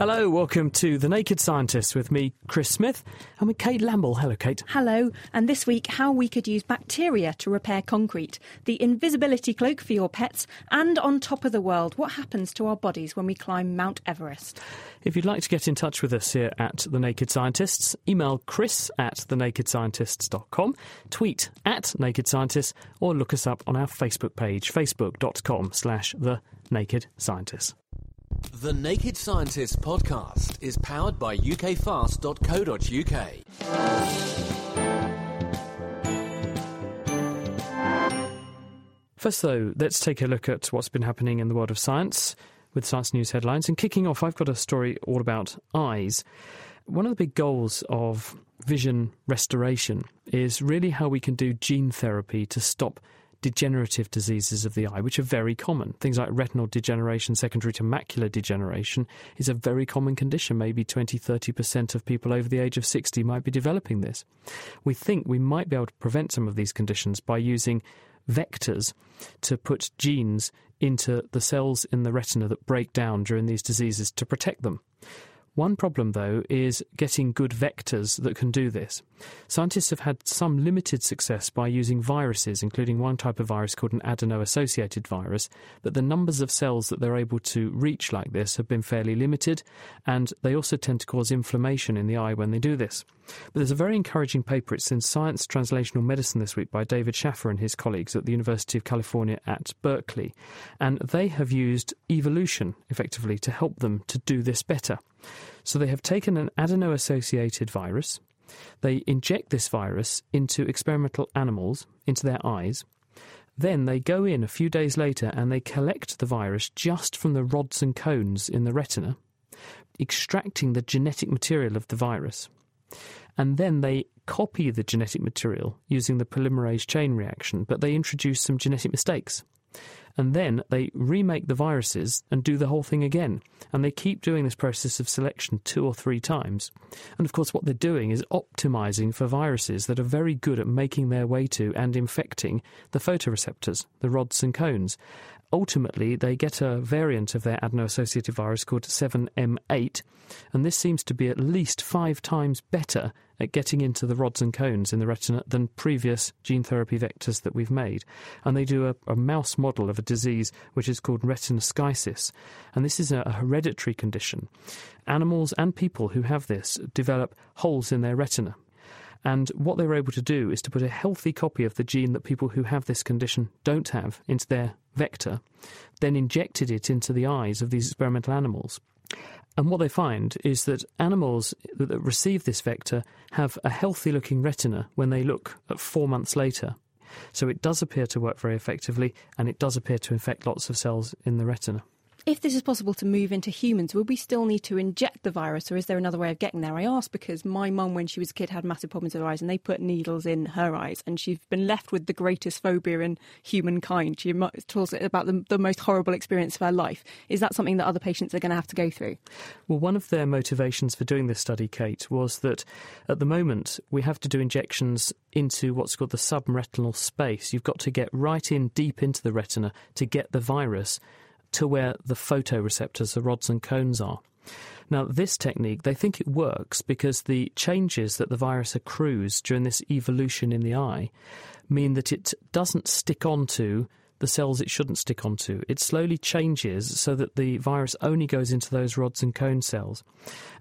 Hello, welcome to The Naked Scientist with me, Chris Smith, and with Kate Lamble. Hello, Kate. Hello, and this week, how we could use bacteria to repair concrete, the invisibility cloak for your pets, and on top of the world, what happens to our bodies when we climb Mount Everest. If you'd like to get in touch with us here at The Naked Scientists, email chris at thenakedscientists.com, tweet at Naked Scientists, or look us up on our Facebook page, facebook.com slash The Naked Scientists. The Naked Scientists podcast is powered by ukfast.co.uk. First, though, let's take a look at what's been happening in the world of science with Science News headlines. And kicking off, I've got a story all about eyes. One of the big goals of vision restoration is really how we can do gene therapy to stop degenerative diseases of the eye, which are very common. Things like retinal degeneration, secondary to macular degeneration, is a very common condition. Maybe 20, 30% of people over the age of 60 might be developing this. We think we might be able to prevent some of these conditions by using vectors to put genes into the cells in the retina that break down during these diseases to protect them. One problem, though, is getting good vectors that can do this. Scientists have had some limited success by using viruses, including one type of virus called an adeno associated virus, but the numbers of cells that they're able to reach like this have been fairly limited, and they also tend to cause inflammation in the eye when they do this. But there's a very encouraging paper, it's in Science Translational Medicine this week by David Schaffer and his colleagues at the University of California at Berkeley, and they have used evolution effectively to help them to do this better. So they have taken an adeno associated virus, they inject this virus into experimental animals, into their eyes. Then they go in a few days later and they collect the virus just from the rods and cones in the retina, extracting the genetic material of the virus. And then they copy the genetic material using the polymerase chain reaction, but they introduce some genetic mistakes and then they remake the viruses and do the whole thing again. And they keep doing this process of selection two or three times. And of course, what they're doing is optimizing for viruses that are very good at making their way to and infecting the photoreceptors, the rods and cones. Ultimately, they get a variant of their adeno-associated virus called 7M8, and this seems to be at least five times better at getting into the rods and cones in the retina than previous gene therapy vectors that we've made. And they do a, a mouse model of a disease which is called retinoschisis, and this is a, a hereditary condition. Animals and people who have this develop holes in their retina, and what they were able to do is to put a healthy copy of the gene that people who have this condition don't have into their vector, then injected it into the eyes of these experimental animals. And what they find is that animals that receive this vector have a healthy looking retina when they look at four months later. So it does appear to work very effectively and it does appear to infect lots of cells in the retina. If this is possible to move into humans, would we still need to inject the virus, or is there another way of getting there? I ask because my mum, when she was a kid, had massive problems with her eyes, and they put needles in her eyes, and she's been left with the greatest phobia in humankind. She talks about the, the most horrible experience of her life. Is that something that other patients are going to have to go through? Well, one of their motivations for doing this study, Kate, was that at the moment we have to do injections into what's called the subretinal space. You've got to get right in deep into the retina to get the virus to where the photoreceptors, the rods and cones are. Now, this technique, they think it works because the changes that the virus accrues during this evolution in the eye mean that it doesn't stick onto the cells it shouldn't stick onto. It slowly changes so that the virus only goes into those rods and cone cells.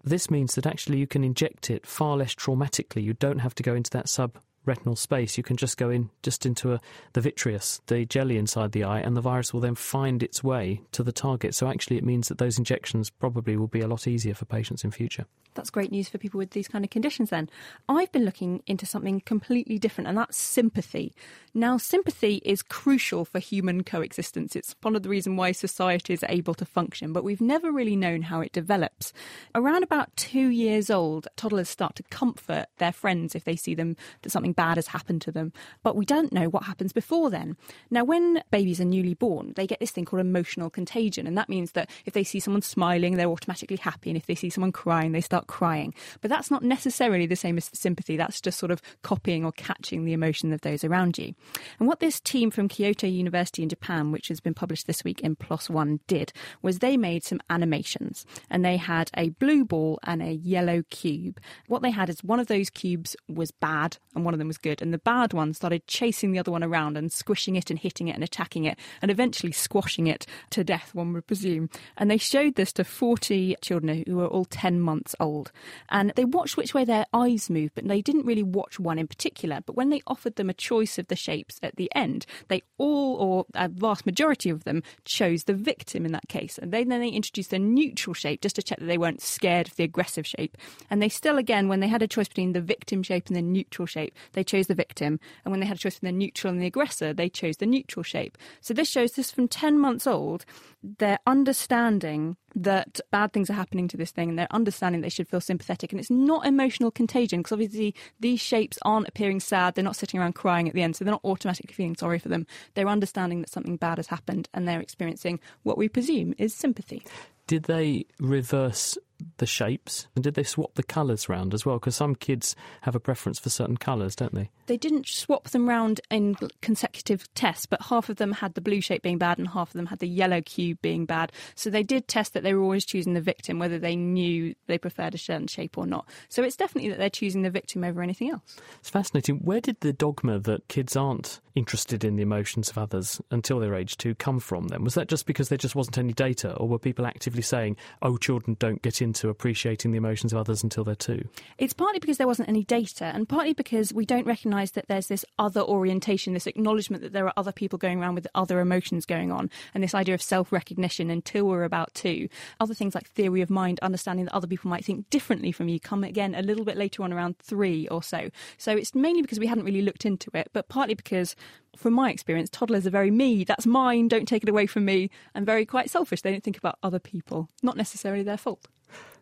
This means that actually you can inject it far less traumatically. You don't have to go into that sub retinal space, you can just go in just into a, the vitreous, the jelly inside the eye, and the virus will then find its way to the target. So actually, it means that those injections probably will be a lot easier for patients in future. That's great news for people with these kind of conditions then. I've been looking into something completely different, and that's sympathy. Now, sympathy is crucial for human coexistence. It's one of the reasons why society is able to function, but we've never really known how it develops. Around about two years old, toddlers start to comfort their friends if they see them that something bad has happened to them, but we don't know what happens before then. Now, when babies are newly born, they get this thing called emotional contagion, and that means that if they see someone smiling, they're automatically happy, and if they see someone crying, they start crying. But that's not necessarily the same as sympathy, that's just sort of copying or catching the emotion of those around you. And what this team from Kyoto University in Japan, which has been published this week in PLOS One, did was they made some animations and they had a blue ball and a yellow cube. What they had is one of those cubes was bad and one of them was good. And the bad one started chasing the other one around and squishing it and hitting it and attacking it and eventually squashing it to death, one would presume. And they showed this to 40 children who were all 10 months old. And they watched which way their eyes moved, but they didn't really watch one in particular. But when they offered them a choice of the shapes at the end, they all, or a vast majority of them, chose the victim in that case. And they, then they introduced a neutral shape just to check that they weren't scared of the aggressive shape. And they still, again, when they had a choice between the victim shape and the neutral shape, they chose the victim. And when they had a choice between the neutral and the aggressor, they chose the neutral shape. So this shows this from 10 months old, their understanding that bad things are happening to this thing and they're understanding they should feel sympathetic. And it's not emotional contagion because obviously these shapes aren't appearing sad. They're not sitting around crying at the end. So they're not automatically feeling sorry for them. They're understanding that something bad has happened and they're experiencing what we presume is sympathy. Did they reverse the shapes and did they swap the colours round as well? Because some kids have a preference for certain colours, don't they? They didn't swap them round in consecutive tests, but half of them had the blue shape being bad and half of them had the yellow cube being bad. So they did test that they were always choosing the victim, whether they knew they preferred a certain shape or not. So it's definitely that they're choosing the victim over anything else. It's fascinating. Where did the dogma that kids aren't interested in the emotions of others until they're age two come from then? Was that just because there just wasn't any data, or were people actively saying, oh, children don't get into appreciating the emotions of others until they're two? It's partly because there wasn't any data, and partly because we don't recognise that there's this other orientation, this acknowledgement that there are other people going around with other emotions going on, and this idea of self recognition until we're about two. Other things like theory of mind, understanding that other people might think differently from you, come again a little bit later on, around three or so. So it's mainly because we hadn't really looked into it, but partly because from my experience, toddlers are very me. That's mine. Don't take it away from me. And very quite selfish. They don't think about other people. Not necessarily their fault.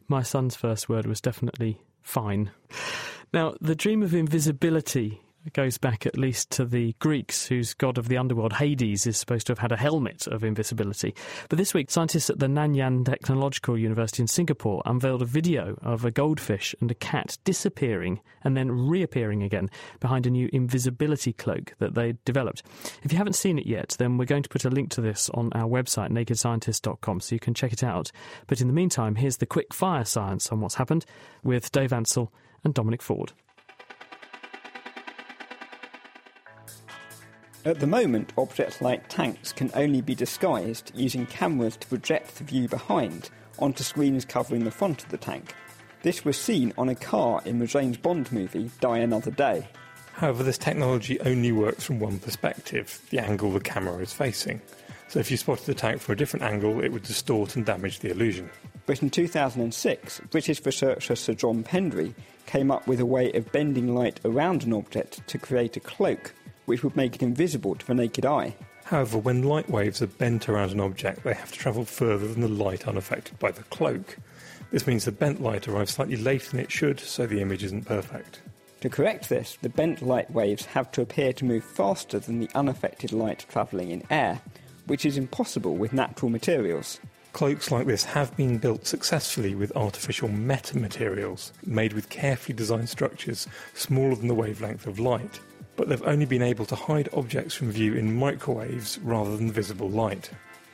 My son's first word was definitely fine. Now, the dream of invisibility goes back at least to the Greeks, whose god of the underworld, Hades, is supposed to have had a helmet of invisibility. But this week, scientists at the Nanyang Technological University in Singapore unveiled a video of a goldfish and a cat disappearing and then reappearing again behind a new invisibility cloak that they developed. If you haven't seen it yet, then we're going to put a link to this on our website, nakedscientist.com, so you can check it out. But in the meantime, here's the quick fire science on what's happened with Dave Ansell and Dominic Ford. At the moment, objects like tanks can only be disguised using cameras to project the view behind onto screens covering the front of the tank. This was seen on a car in the James Bond movie Die Another Day. However, this technology only works from one perspective, the angle the camera is facing. So if you spotted the tank from a different angle, it would distort and damage the illusion. But in 2006, British researcher Sir John Pendry came up with a way of bending light around an object to create a cloak which would make it invisible to the naked eye. However, when light waves are bent around an object, they have to travel further than the light unaffected by the cloak. This means the bent light arrives slightly later than it should, so the image isn't perfect. To correct this, the bent light waves have to appear to move faster than the unaffected light travelling in air, which is impossible with natural materials. Cloaks like this have been built successfully with artificial metamaterials, made with carefully designed structures smaller than the wavelength of light but they've only been able to hide objects from view in microwaves rather than visible light.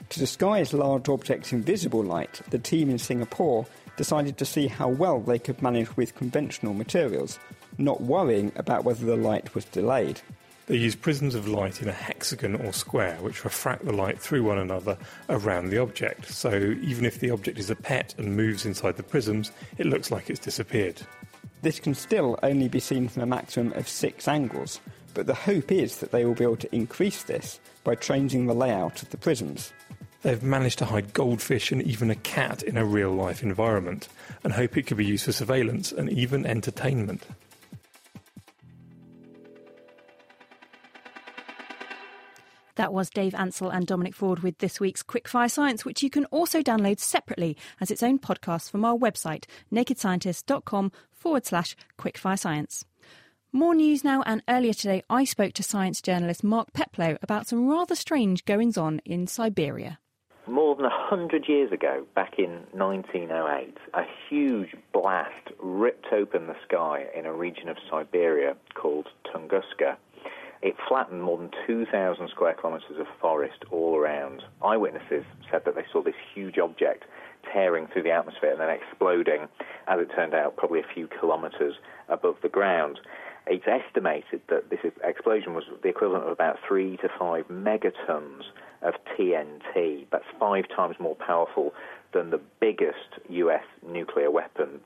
To disguise large objects in visible light, the team in Singapore decided to see how well they could manage with conventional materials, not worrying about whether the light was delayed. They use prisms of light in a hexagon or square which refract the light through one another around the object, so even if the object is a pet and moves inside the prisms, it looks like it's disappeared. This can still only be seen from a maximum of six angles, but the hope is that they will be able to increase this by changing the layout of the prisms. They've managed to hide goldfish and even a cat in a real life environment and hope it could be used for surveillance and even entertainment. That was Dave Ansell and Dominic Ford with this week's Quickfire Science, which you can also download separately as its own podcast from our website, nakedscientist.com forward slash quickfire science. More news now, and earlier today I spoke to science journalist Mark Peplow about some rather strange goings on in Siberia. More than 100 years ago, back in 1908, a huge blast ripped open the sky in a region of Siberia called Tunguska. It flattened more than 2,000 square kilometres of forest all around. Eyewitnesses said that they saw this huge object tearing through the atmosphere and then exploding, as it turned out, probably a few kilometres above the ground. It's estimated that this explosion was the equivalent of about three to five megatons of TNT. That's five times more powerful than the biggest US nuclear weapon.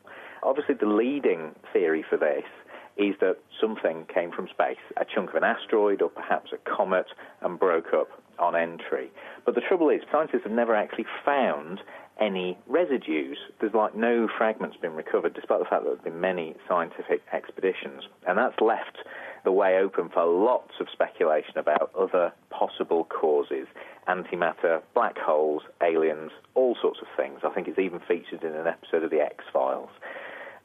Obviously, the leading theory for this is that something came from space, a chunk of an asteroid or perhaps a comet, and broke up on entry. But the trouble is, scientists have never actually found any residues. There's like no fragments been recovered, despite the fact that there have been many scientific expeditions. And that's left the way open for lots of speculation about other possible causes antimatter, black holes, aliens, all sorts of things. I think it's even featured in an episode of The X Files.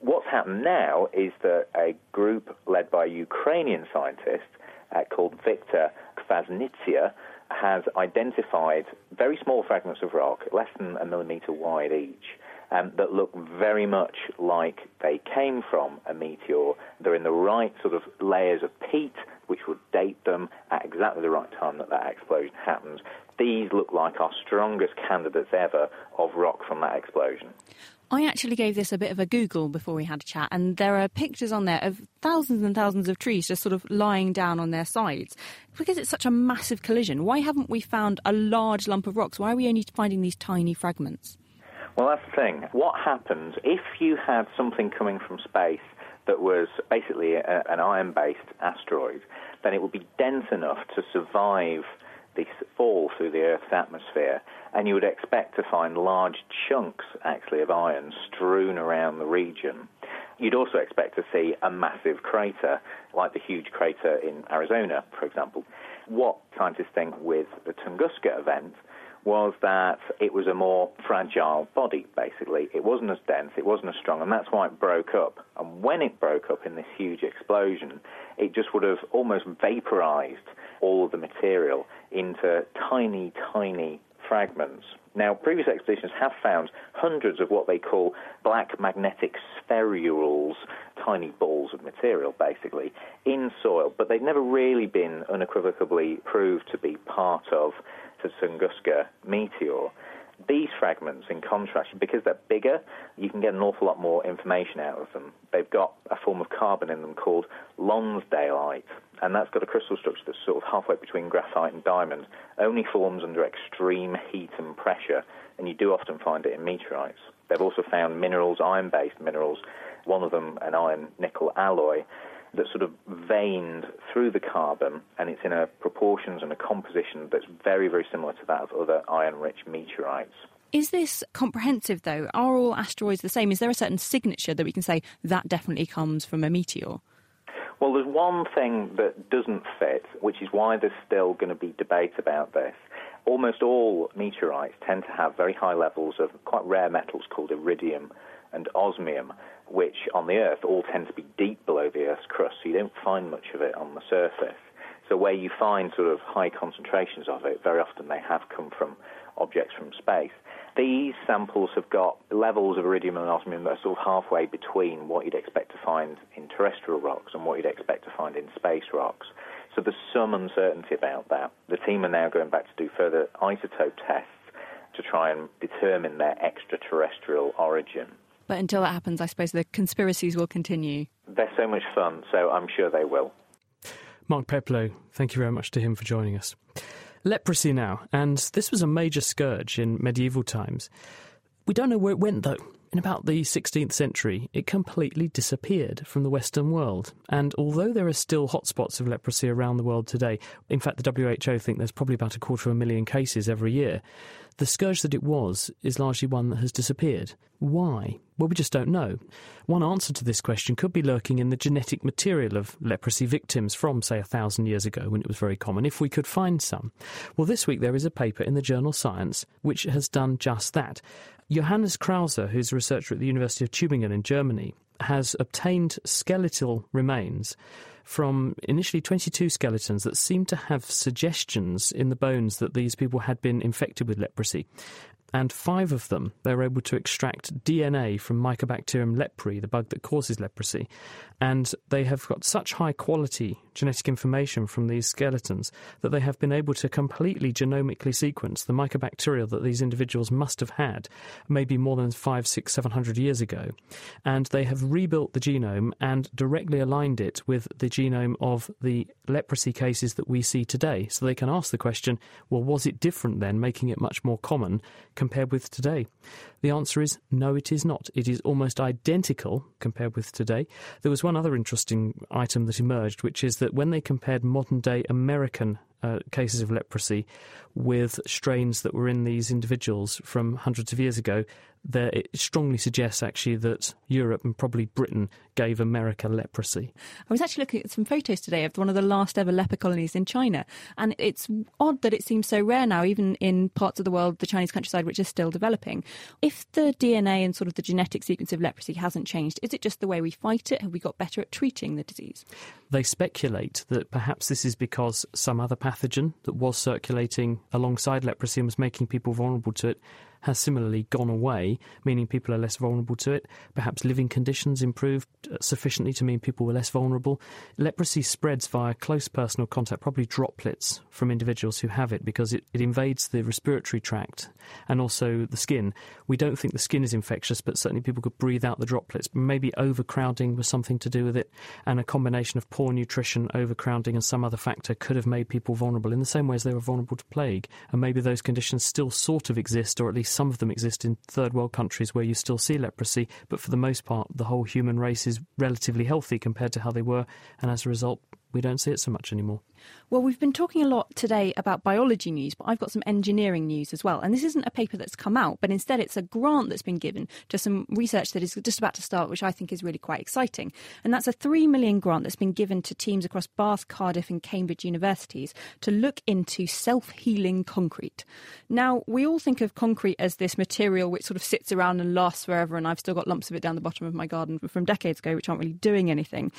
What's happened now is that a group led by a Ukrainian scientist uh, called Viktor Kvasnitsia has identified very small fragments of rock, less than a millimeter wide each, um, that look very much like they came from a meteor. They're in the right sort of layers of peat, which would date them at exactly the right time that that explosion happened. These look like our strongest candidates ever of rock from that explosion. I actually gave this a bit of a Google before we had a chat, and there are pictures on there of thousands and thousands of trees just sort of lying down on their sides. Because it's such a massive collision, why haven't we found a large lump of rocks? Why are we only finding these tiny fragments? Well, that's the thing. What happens if you had something coming from space that was basically a, an iron based asteroid? Then it would be dense enough to survive this fall through the Earth's atmosphere, and you would expect to find large chunks, actually, of iron strewn around the region. You'd also expect to see a massive crater, like the huge crater in Arizona, for example. What scientists think with the Tunguska event was that it was a more fragile body, basically. It wasn't as dense, it wasn't as strong, and that's why it broke up. And when it broke up in this huge explosion, it just would have almost vaporized all of the material into tiny, tiny fragments. Now, previous expeditions have found hundreds of what they call black magnetic spherules, tiny balls of material, basically, in soil, but they've never really been unequivocally proved to be part of the Tunguska meteor. These fragments, in contrast, because they're bigger, you can get an awful lot more information out of them. They've got a form of carbon in them called Lonsdaleite, and that's got a crystal structure that's sort of halfway between graphite and diamond, only forms under extreme heat and pressure, and you do often find it in meteorites. They've also found minerals, iron based minerals, one of them an iron nickel alloy, that's sort of veined through the carbon, and it's in a proportions and a composition that's very, very similar to that of other iron-rich meteorites. Is this comprehensive, though? Are all asteroids the same? Is there a certain signature that we can say that definitely comes from a meteor? Well, there's one thing that doesn't fit, which is why there's still going to be debate about this. Almost all meteorites tend to have very high levels of quite rare metals called iridium and osmium, which on the Earth all tend to be deep below the Earth's crust, so you don't find much of it on the surface. So where you find sort of high concentrations of it, very often they have come from objects from space. These samples have got levels of iridium and osmium that are sort of halfway between what you'd expect to find in terrestrial rocks and what you'd expect to find in space rocks. So there's some uncertainty about that. The team are now going back to do further isotope tests to try and determine their extraterrestrial origin. But until that happens, I suppose the conspiracies will continue. They're so much fun, so I'm sure they will. Mark Peplow, thank you very much to him for joining us. Leprosy now, and this was a major scourge in medieval times. We don't know where it went though. In about the 16th century, it completely disappeared from the Western world. And although there are still hotspots of leprosy around the world today, in fact, the WHO think there's probably about a quarter of a million cases every year, the scourge that it was is largely one that has disappeared. Why? Well, we just don't know. One answer to this question could be lurking in the genetic material of leprosy victims from, say, a thousand years ago when it was very common, if we could find some. Well, this week there is a paper in the journal Science which has done just that. Johannes Krauser, who's a researcher at the University of Tübingen in Germany, has obtained skeletal remains from initially 22 skeletons that seem to have suggestions in the bones that these people had been infected with leprosy and five of them they were able to extract DNA from Mycobacterium leprae, the bug that causes leprosy. And they have got such high quality genetic information from these skeletons that they have been able to completely genomically sequence the mycobacteria that these individuals must have had maybe more than five, six, seven hundred years ago. And they have rebuilt the genome and directly aligned it with the genome of the leprosy cases that we see today. So they can ask the question well, was it different then, making it much more common? compared with today? The answer is no, it is not. It is almost identical compared with today. There was one other interesting item that emerged, which is that when they compared modern day American uh, cases of leprosy with strains that were in these individuals from hundreds of years ago, there, it strongly suggests actually that Europe and probably Britain gave America leprosy. I was actually looking at some photos today of one of the last ever leper colonies in China, and it's odd that it seems so rare now, even in parts of the world, the Chinese countryside, which is still developing. If the DNA and sort of the genetic sequence of leprosy hasn't changed, is it just the way we fight it? Have we got better at treating the disease? They speculate that perhaps this is because some other pathogen that was circulating alongside leprosy and was making people vulnerable to it has similarly gone away, meaning people are less vulnerable to it. Perhaps living conditions improved uh, sufficiently to mean people were less vulnerable. Leprosy spreads via close personal contact, probably droplets from individuals who have it, because it, it invades the respiratory tract and also the skin. We don't think the skin is infectious, but certainly people could breathe out the droplets. Maybe overcrowding was something to do with it, and a combination of poor nutrition, overcrowding, and some other factor could have made people vulnerable in the same way as they were vulnerable to plague. And maybe those conditions still sort of exist, or at least some of them exist in third world countries where you still see leprosy, but for the most part, the whole human race is relatively healthy compared to how they were, and as a result, we don't see it so much anymore. Well, we've been talking a lot today about biology news, but I've got some engineering news as well. And this isn't a paper that's come out, but instead it's a grant that's been given to some research that is just about to start, which I think is really quite exciting. And that's a three million grant that's been given to teams across Bath, Cardiff, and Cambridge universities to look into self healing concrete. Now, we all think of concrete as this material which sort of sits around and lasts forever, and I've still got lumps of it down the bottom of my garden from decades ago, which aren't really doing anything.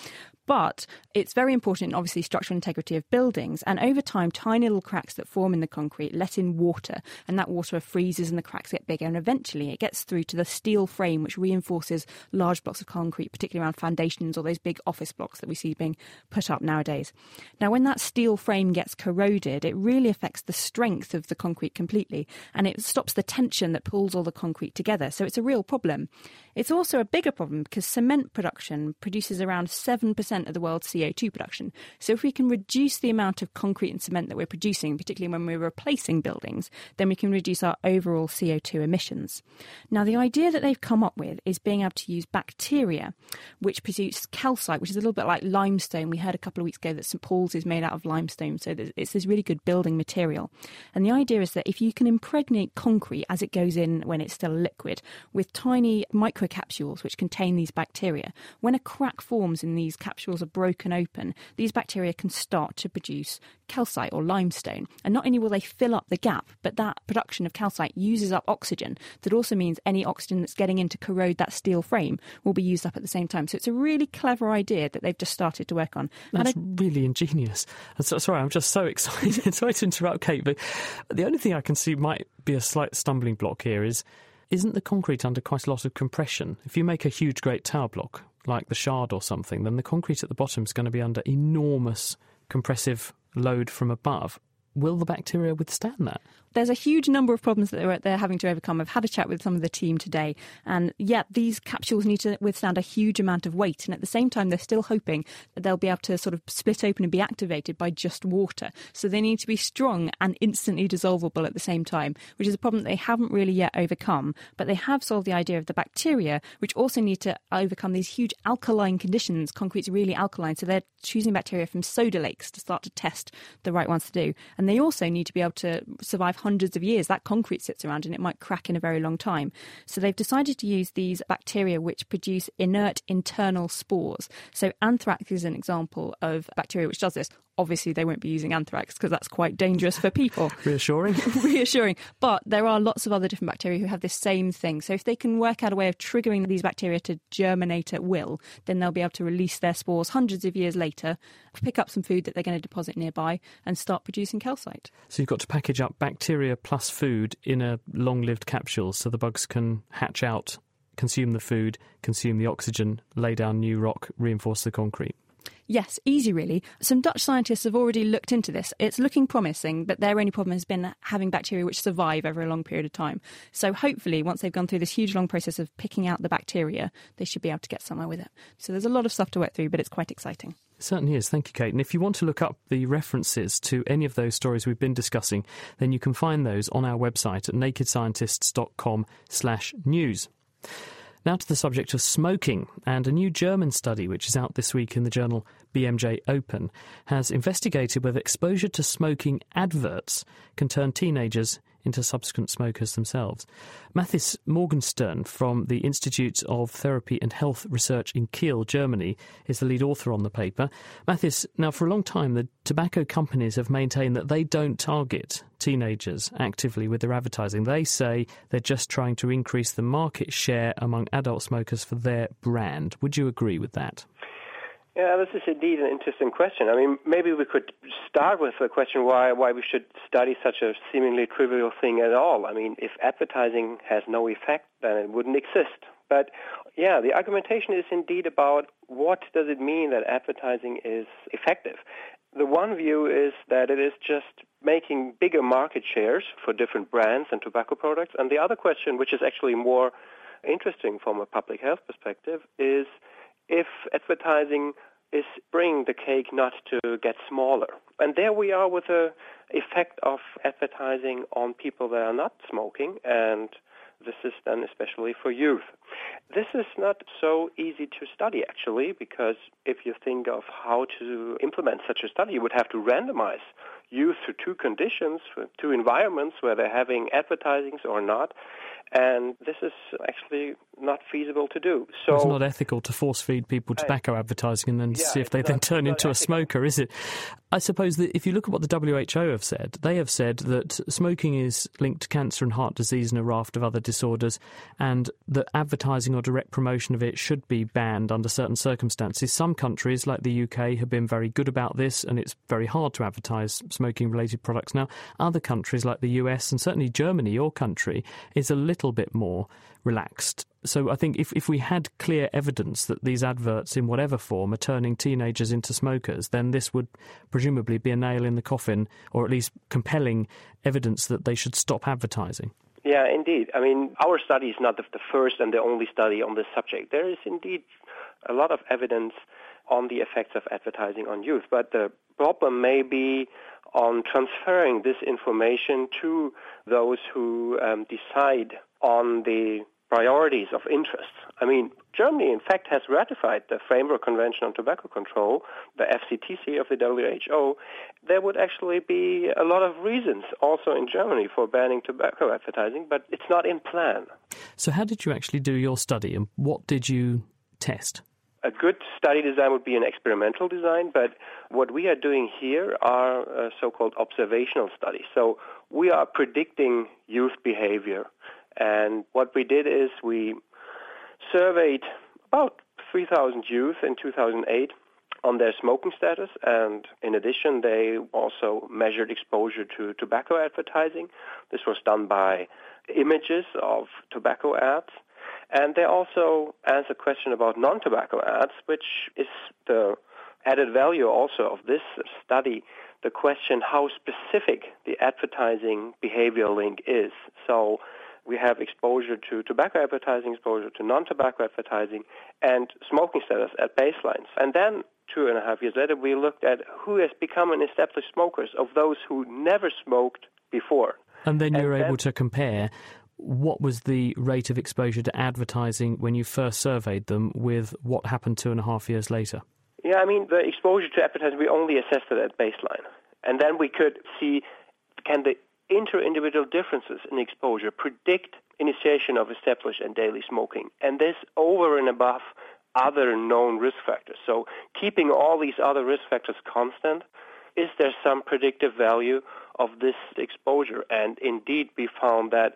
But it's very important obviously structural integrity of buildings. And over time, tiny little cracks that form in the concrete let in water, and that water freezes and the cracks get bigger. And eventually, it gets through to the steel frame, which reinforces large blocks of concrete, particularly around foundations or those big office blocks that we see being put up nowadays. Now, when that steel frame gets corroded, it really affects the strength of the concrete completely, and it stops the tension that pulls all the concrete together. So it's a real problem. It's also a bigger problem because cement production produces around 7% of the world's CO2 production. So if we can reduce the amount of concrete and cement that we're producing, particularly when we're replacing buildings, then we can reduce our overall CO2 emissions. Now, the idea that they've come up with is being able to use bacteria which produce calcite, which is a little bit like limestone. We heard a couple of weeks ago that St Paul's is made out of limestone, so it's this really good building material. And the idea is that if you can impregnate concrete as it goes in when it's still liquid with tiny microcapsules which contain these bacteria, when a crack forms in these capsules are broken open, these bacteria can start to produce calcite or limestone. And not only will they fill up the gap, but that production of calcite uses up oxygen. That also means any oxygen that's getting in to corrode that steel frame will be used up at the same time. So it's a really clever idea that they've just started to work on. That's I, really ingenious. So, sorry, I'm just so excited. sorry to interrupt, Kate, but the only thing I can see might be a slight stumbling block here is isn't the concrete under quite a lot of compression? If you make a huge, great tower block, like the Shard or something, then the concrete at the bottom is going to be under enormous compressive load from above. Will the bacteria withstand that? There's a huge number of problems that they're, having to overcome. I've had a chat with some of the team today, and yet these capsules need to withstand a huge amount of weight. And at the same time, they're still hoping that they'll be able to sort of split open and be activated by just water. So they need to be strong and instantly dissolvable at the same time, which is a problem that they haven't really yet overcome. But they have solved the idea of the bacteria, which also need to overcome these huge alkaline conditions. Concrete's really alkaline, so they're choosing bacteria from soda lakes to start to test the right ones to do. And they also need to be able to survive hundreds of years. That concrete sits around and it might crack in a very long time. So they've decided to use these bacteria which produce inert internal spores. So anthrax is an example of bacteria which does this obviously they won't be using anthrax because that's quite dangerous for people. Reassuring. Reassuring. But there are lots of other different bacteria who have this same thing. So if they can work out a way of triggering these bacteria to germinate at will, then they'll be able to release their spores hundreds of years later, pick up some food that they're going to deposit nearby, and start producing calcite. So you've got to package up bacteria plus food in a long lived capsule so the bugs can hatch out, consume the food, consume the oxygen, lay down new rock, reinforce the concrete. Yes, easy really. Some Dutch scientists have already looked into this. It's looking promising, but their only problem has been having bacteria which survive over a long period of time. So hopefully, once they've gone through this huge long process of picking out the bacteria, they should be able to get somewhere with it. So there's a lot of stuff to work through, but it's quite exciting. It certainly is. Thank you, Kate. And if you want to look up the references to any of those stories we've been discussing, then you can find those on our website at nakedscientists.com slash news. Now to the subject of smoking, and a new German study, which is out this week in the journal BMJ Open, has investigated whether exposure to smoking adverts can turn teenagers into subsequent smokers themselves. Mathis Morgenstern from the Institute of Therapy and Health Research in Kiel, Germany, is the lead author on the paper. Mathis, now for a long time, the tobacco companies have maintained that they don't target teenagers actively with their advertising. They say they're just trying to increase the market share among adult smokers for their brand. Would you agree with that? Yeah, this is indeed an interesting question. I mean, maybe we could start with the question why why we should study such a seemingly trivial thing at all. I mean, if advertising has no effect, then it wouldn't exist. But yeah, the argumentation is indeed about what does it mean that advertising is effective. The one view is that it is just making bigger market shares for different brands and tobacco products. And the other question, which is actually more interesting from a public health perspective, is if advertising is bringing the cake not to get smaller. And there we are with the effect of advertising on people that are not smoking, and this is then especially for youth. This is not so easy to study actually, because if you think of how to implement such a study, you would have to randomize youth to two conditions, two environments where they're having advertisings or not. And this is actually not feasible to do. So it's not ethical to force feed people tobacco advertising and then yeah, see if they then not, turn into ethical. a smoker, is it? I suppose that if you look at what the WHO have said, they have said that smoking is linked to cancer and heart disease and a raft of other disorders, and that advertising or direct promotion of it should be banned under certain circumstances. Some countries, like the UK, have been very good about this, and it's very hard to advertise smoking related products now. Other countries, like the US and certainly Germany, your country, is a little bit more relaxed. So I think if, if we had clear evidence that these adverts, in whatever form, are turning teenagers into smokers, then this would presumably be a nail in the coffin, or at least compelling evidence that they should stop advertising. Yeah, indeed. I mean, our study is not the first and the only study on this subject. There is indeed a lot of evidence on the effects of advertising on youth, but the problem may be on transferring this information to those who um, decide on the priorities of interest. I mean, Germany, in fact, has ratified the Framework Convention on Tobacco Control, the FCTC of the WHO. There would actually be a lot of reasons also in Germany for banning tobacco advertising, but it's not in plan. So, how did you actually do your study and what did you test? A good study design would be an experimental design, but what we are doing here are uh, so called observational studies. So, we are predicting youth behavior. And what we did is we surveyed about 3,000 youth in 2008 on their smoking status, and in addition, they also measured exposure to tobacco advertising. This was done by images of tobacco ads. And they also asked a question about non tobacco ads, which is the added value also of this study the question how specific the advertising behavior link is. So we have exposure to tobacco advertising, exposure to non-tobacco advertising, and smoking status at baselines. And then two and a half years later, we looked at who has become an established smokers of those who never smoked before. And then you're able to compare what was the rate of exposure to advertising when you first surveyed them with what happened two and a half years later. Yeah, I mean, the exposure to advertising, we only assessed it at baseline. And then we could see can the inter-individual differences in exposure predict initiation of established and daily smoking. And this over and above other known risk factors. So keeping all these other risk factors constant, is there some predictive value of this exposure? And indeed, we found that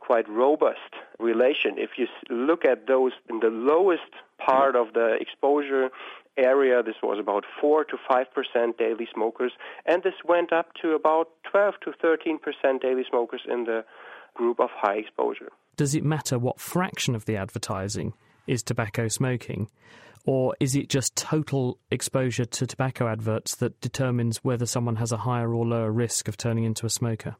quite robust relation. If you look at those in the lowest part of the exposure area, this was about 4 to 5% daily smokers, and this went up to about 12 to 13% daily smokers in the group of high exposure. Does it matter what fraction of the advertising is tobacco smoking? Or is it just total exposure to tobacco adverts that determines whether someone has a higher or lower risk of turning into a smoker?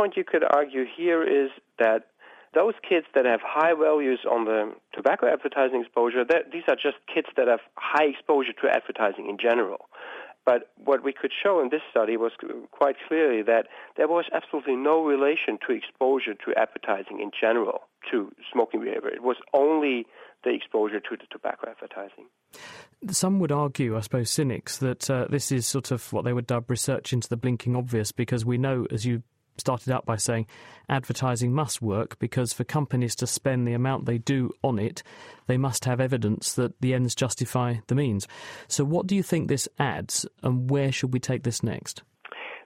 Point you could argue here is that those kids that have high values on the tobacco advertising exposure, these are just kids that have high exposure to advertising in general. But what we could show in this study was quite clearly that there was absolutely no relation to exposure to advertising in general to smoking behavior. It was only the exposure to the tobacco advertising. Some would argue, I suppose, cynics, that uh, this is sort of what they would dub research into the blinking obvious because we know, as you started out by saying, advertising must work because for companies to spend the amount they do on it, they must have evidence that the ends justify the means. So, what do you think this adds, and where should we take this next?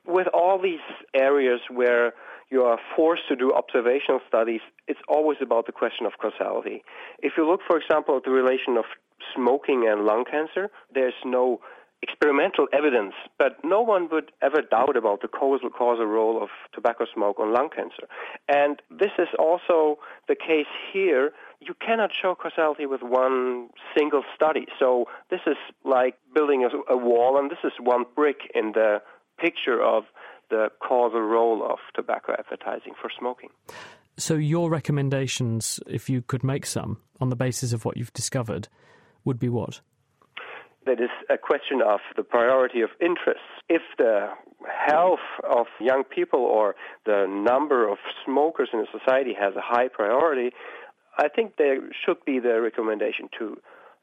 with all these areas where you are forced to do observational studies, it's always about the question of causality. If you look, for example, at the relation of smoking and lung cancer, there's no experimental evidence, but no one would ever doubt about the causal causal role of tobacco smoke on lung cancer. And this is also the case here. You cannot show causality with one single study. So this is like building a, a wall, and this is one brick in the picture of the causal role of tobacco advertising for smoking. So, your recommendations, if you could make some on the basis of what you've discovered, would be what? That is a question of the priority of interests. If the health of young people or the number of smokers in a society has a high priority, I think there should be the recommendation to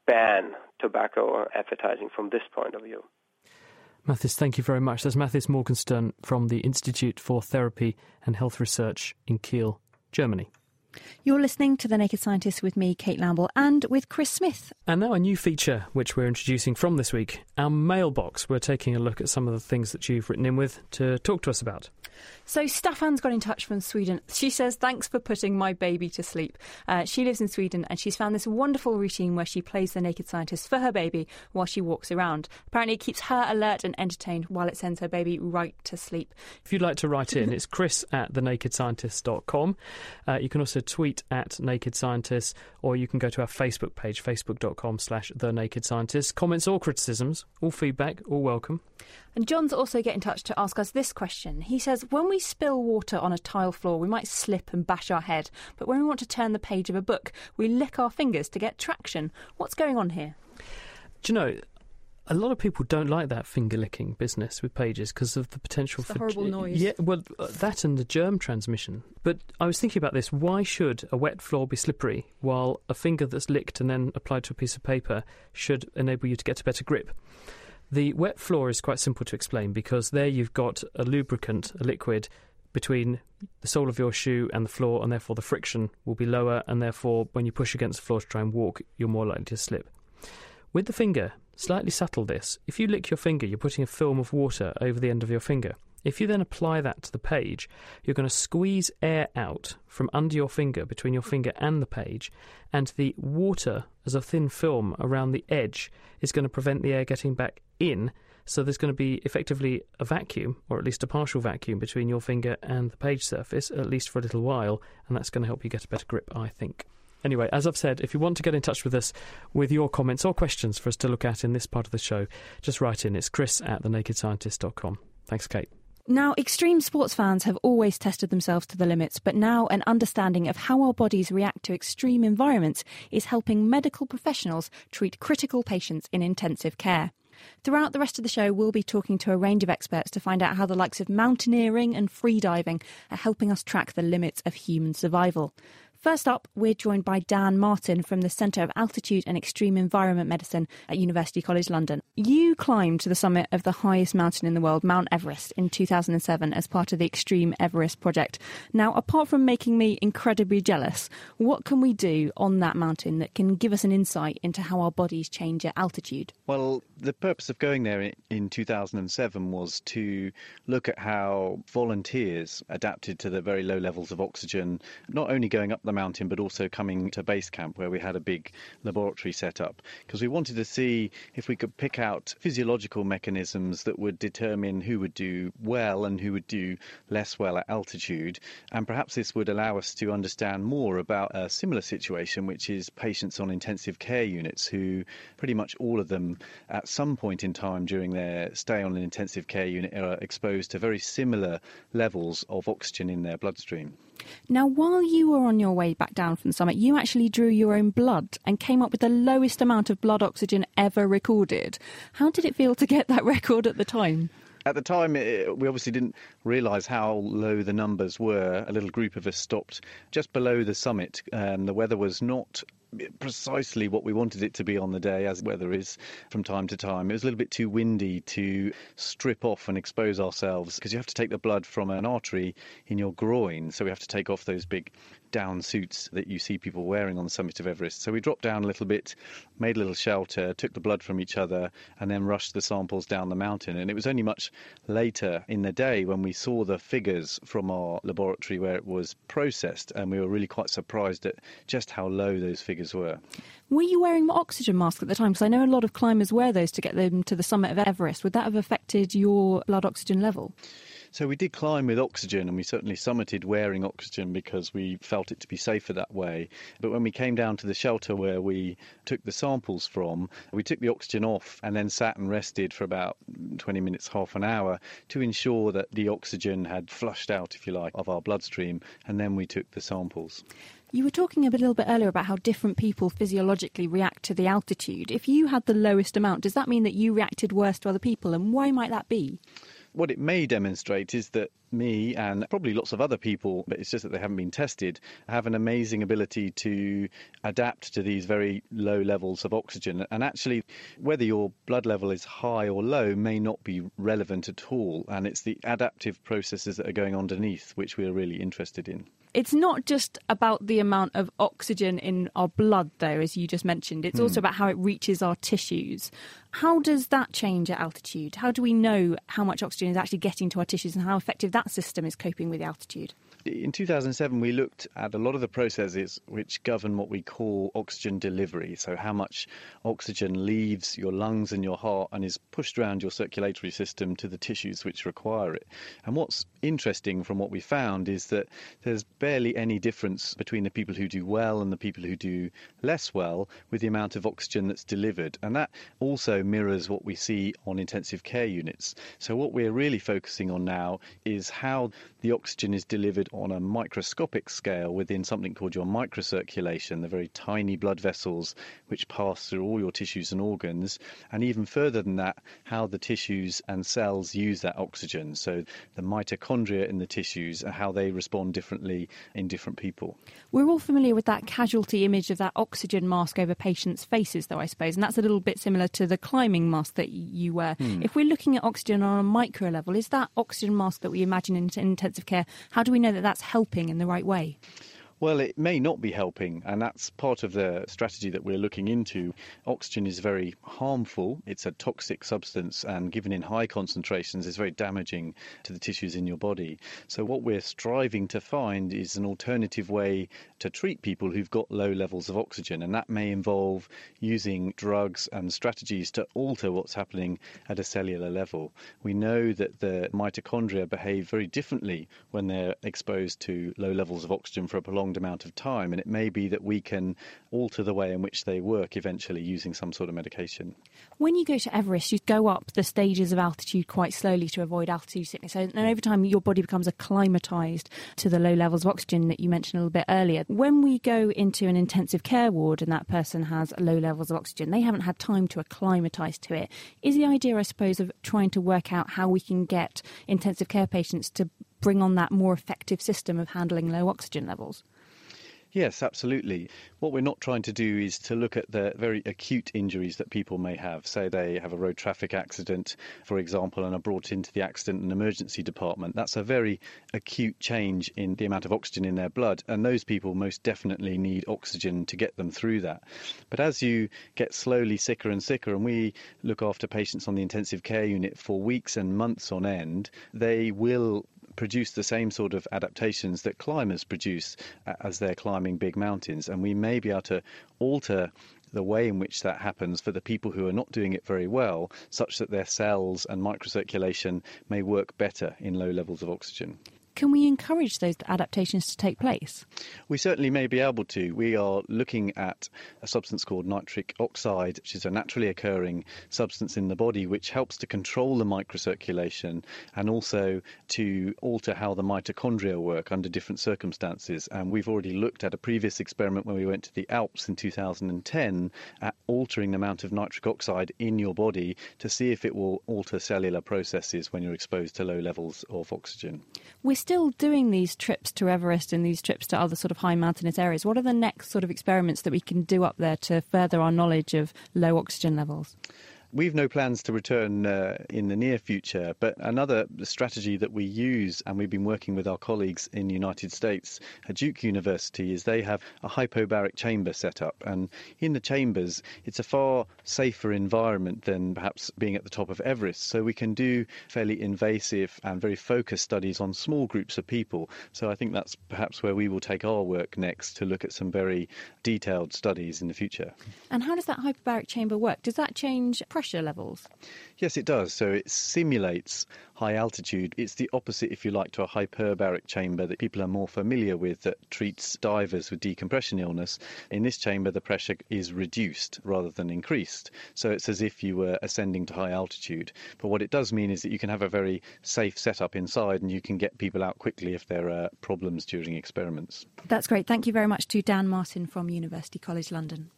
ban tobacco advertising from this point of view. Mathis, thank you very much. That's Mathis Morgenstern from the Institute for Therapy and Health Research in Kiel, Germany. You're listening to The Naked Scientist with me, Kate Lamble, and with Chris Smith. And now a new feature which we're introducing from this week our mailbox. We're taking a look at some of the things that you've written in with to talk to us about. So Staffan's got in touch from Sweden. She says, "Thanks for putting my baby to sleep." Uh, she lives in Sweden and she's found this wonderful routine where she plays the naked scientist for her baby while she walks around. Apparently, it keeps her alert and entertained while it sends her baby right to sleep. If you'd like to write in, it's chris at thenakedscientist.com. Uh, you can also tweet at Naked Scientists, or you can go to our Facebook page, facebook.com slash The Naked Scientists. Comments or criticisms, all feedback, all welcome. And John's also get in touch to ask us this question. He says, When we spill water on a tile floor, we might slip and bash our head, but when we want to turn the page of a book, we lick our fingers to get traction. What's going on here? Do you know, a lot of people don't like that finger licking business with pages because of the potential the for horrible noise. Yeah, well, uh, that and the germ transmission. But I was thinking about this. Why should a wet floor be slippery while a finger that's licked and then applied to a piece of paper should enable you to get a better grip? The wet floor is quite simple to explain because there you've got a lubricant, a liquid, between the sole of your shoe and the floor, and therefore the friction will be lower, and therefore when you push against the floor to try and walk, you're more likely to slip. With the finger, slightly subtle this. If you lick your finger, you're putting a film of water over the end of your finger. If you then apply that to the page, you're going to squeeze air out from under your finger, between your finger and the page, and the water as a thin film around the edge is going to prevent the air getting back in. So there's going to be effectively a vacuum, or at least a partial vacuum, between your finger and the page surface, at least for a little while, and that's going to help you get a better grip, I think. Anyway, as I've said, if you want to get in touch with us with your comments or questions for us to look at in this part of the show, just write in. It's chris at thenakedscientist.com. Thanks, Kate. Now, extreme sports fans have always tested themselves to the limits, but now an understanding of how our bodies react to extreme environments is helping medical professionals treat critical patients in intensive care. Throughout the rest of the show, we'll be talking to a range of experts to find out how the likes of mountaineering and freediving are helping us track the limits of human survival. First up, we're joined by Dan Martin from the Centre of Altitude and Extreme Environment Medicine at University College London. You climbed to the summit of the highest mountain in the world, Mount Everest, in 2007 as part of the Extreme Everest project. Now, apart from making me incredibly jealous, what can we do on that mountain that can give us an insight into how our bodies change at altitude? Well, the purpose of going there in 2007 was to look at how volunteers adapted to the very low levels of oxygen, not only going up the the mountain, but also coming to base camp where we had a big laboratory set up because we wanted to see if we could pick out physiological mechanisms that would determine who would do well and who would do less well at altitude. And perhaps this would allow us to understand more about a similar situation, which is patients on intensive care units who pretty much all of them at some point in time during their stay on an intensive care unit are exposed to very similar levels of oxygen in their bloodstream. Now, while you were on your way back down from the summit, you actually drew your own blood and came up with the lowest amount of blood oxygen ever recorded. How did it feel to get that record at the time? At the time, we obviously didn't realise how low the numbers were. A little group of us stopped just below the summit. Um, the weather was not precisely what we wanted it to be on the day, as weather is from time to time. It was a little bit too windy to strip off and expose ourselves because you have to take the blood from an artery in your groin. So we have to take off those big down suits that you see people wearing on the summit of Everest. So we dropped down a little bit, made a little shelter, took the blood from each other, and then rushed the samples down the mountain. And it was only much later in the day when we saw the figures from our laboratory where it was processed, and we were really quite surprised at just how low those figures were. Were you wearing oxygen mask at the time? Because I know a lot of climbers wear those to get them to the summit of Everest. Would that have affected your blood oxygen level? So we did climb with oxygen and we certainly summited wearing oxygen because we felt it to be safer that way. But when we came down to the shelter where we took the samples from, we took the oxygen off and then sat and rested for about 20 minutes, half an hour to ensure that the oxygen had flushed out, if you like, of our bloodstream. And then we took the samples. You were talking a little bit earlier about how different people physiologically react to the altitude. If you had the lowest amount, does that mean that you reacted worse to other people? And why might that be? What it may demonstrate is that me and probably lots of other people, but it's just that they haven't been tested, have an amazing ability to adapt to these very low levels of oxygen. And actually, whether your blood level is high or low may not be relevant at all. And it's the adaptive processes that are going underneath which we're really interested in. It's not just about the amount of oxygen in our blood, though, as you just mentioned. It's hmm. also about how it reaches our tissues. How does that change at altitude? How do we know how much oxygen is actually getting to our tissues and how effective that system is coping with the altitude? In 2007, we looked at a lot of the processes which govern what we call oxygen delivery. So, how much oxygen leaves your lungs and your heart and is pushed around your circulatory system to the tissues which require it. And what's interesting from what we found is that there's barely any difference between the people who do well and the people who do less well with the amount of oxygen that's delivered. And that also mirrors what we see on intensive care units. So, what we're really focusing on now is how the oxygen is delivered on a microscopic scale within something called your microcirculation, the very tiny blood vessels which pass through all your tissues and organs, and even further than that, how the tissues and cells use that oxygen. So the mitochondria in the tissues and how they respond differently in different people. We're all familiar with that casualty image of that oxygen mask over patients' faces, though, I suppose, and that's a little bit similar to the climbing mask that you wear. Hmm. If we're looking at oxygen on a micro level, is that oxygen mask that we imagine in intensive care, how do we know that that that's helping in the right way? Well, it may not be helping, and that's part of the strategy that we're looking into. Oxygen is very harmful. It's a toxic substance, and given in high concentrations, is very damaging to the tissues in your body. So, what we're striving to find is an alternative way to treat people who've got low levels of oxygen, and that may involve using drugs and strategies to alter what's happening at a cellular level. We know that the mitochondria behave very differently when they're exposed to low levels of oxygen for a prolonged prolonged amount of time. And it may be that we can alter the way in which they work eventually using some sort of medication. When you go to Everest, you go up the stages of altitude quite slowly to avoid altitude sickness. And over time, your body becomes acclimatized to the low levels of oxygen that you mentioned a little bit earlier. When we go into an intensive care ward and that person has low levels of oxygen, they haven't had time to acclimatize to it. Is the idea, I suppose, of trying to work out how we can get intensive care patients to bring on that more effective system of handling low oxygen levels? Yes, absolutely. What we're not trying to do is to look at the very acute injuries that people may have. Say they have a road traffic accident, for example, and are brought into the accident and emergency department. That's a very acute change in the amount of oxygen in their blood, and those people most definitely need oxygen to get them through that. But as you get slowly sicker and sicker, and we look after patients on the intensive care unit for weeks and months on end, they will produce the same sort of adaptations that climbers produce uh, as they're climbing big mountains. And we may be able to alter the way in which that happens for the people who are not doing it very well, such that their cells and microcirculation may work better in low levels of oxygen. Can we encourage those adaptations to take place? We certainly may be able to. We are looking at a substance called nitric oxide, which is a naturally occurring substance in the body which helps to control the microcirculation and also to alter how the mitochondria work under different circumstances. And we've already looked at a previous experiment when we went to the Alps in 2010 at altering the amount of nitric oxide in your body to see if it will alter cellular processes when you're exposed to low levels of oxygen. We're still doing these trips to Everest and these trips to other sort of high mountainous areas. What are the next sort of experiments that we can do up there to further our knowledge of low oxygen levels? We've no plans to return uh, in the near future, but another strategy that we use, and we've been working with our colleagues in the United States at Duke University, is they have a hypobaric chamber set up. And in the chambers, it's a far safer environment than perhaps being at the top of Everest. So we can do fairly invasive and very focused studies on small groups of people. So I think that's perhaps where we will take our work next to look at some very detailed studies in the future. And how does that hyperbaric chamber work? Does that change pressure? Pressure levels? Yes, it does. So it simulates high altitude. It's the opposite, if you like, to a hyperbaric chamber that people are more familiar with that treats divers with decompression illness. In this chamber, the pressure is reduced rather than increased. So it's as if you were ascending to high altitude. But what it does mean is that you can have a very safe setup inside and you can get people out quickly if there are problems during experiments. That's great. Thank you very much to Dan Martin from University College London.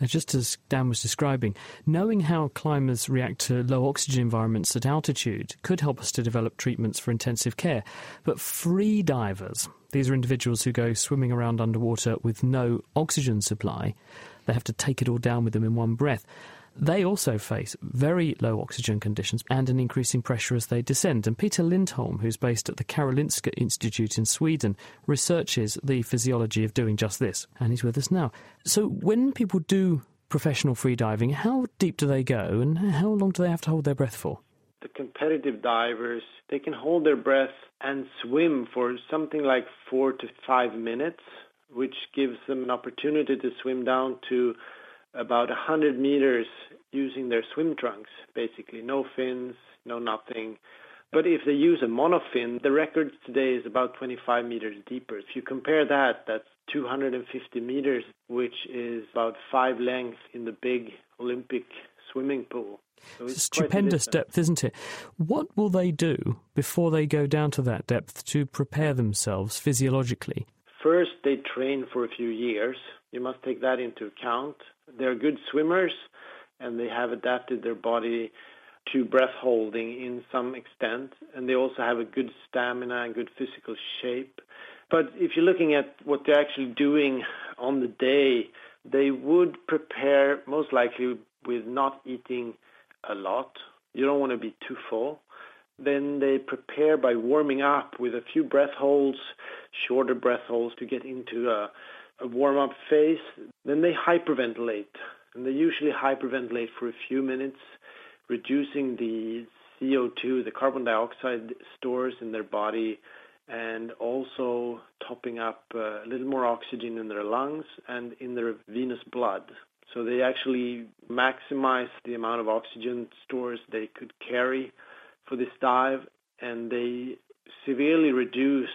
Now, just as Dan was describing, knowing how climbers react to low oxygen environments at altitude could help us to develop treatments for intensive care. But free divers, these are individuals who go swimming around underwater with no oxygen supply, they have to take it all down with them in one breath. They also face very low oxygen conditions and an increasing pressure as they descend. And Peter Lindholm, who's based at the Karolinska Institute in Sweden, researches the physiology of doing just this. And he's with us now. So, when people do professional freediving, how deep do they go and how long do they have to hold their breath for? The competitive divers, they can hold their breath and swim for something like four to five minutes, which gives them an opportunity to swim down to about 100 meters using their swim trunks, basically. No fins, no nothing. But if they use a monofin, the record today is about 25 meters deeper. If you compare that, that's 250 meters, which is about five lengths in the big Olympic swimming pool. So it's stupendous depth, isn't it? What will they do before they go down to that depth to prepare themselves physiologically? First, they train for a few years. You must take that into account. They're good swimmers and they have adapted their body to breath holding in some extent, and they also have a good stamina and good physical shape. But if you're looking at what they're actually doing on the day, they would prepare most likely with not eating a lot. You don't want to be too full. Then they prepare by warming up with a few breath holds, shorter breath holds to get into a, a warm up phase. Then they hyperventilate and they usually hyperventilate for a few minutes, reducing the CO2, the carbon dioxide stores in their body, and also topping up uh, a little more oxygen in their lungs and in their venous blood. So they actually maximize the amount of oxygen stores they could carry for this dive, and they severely reduce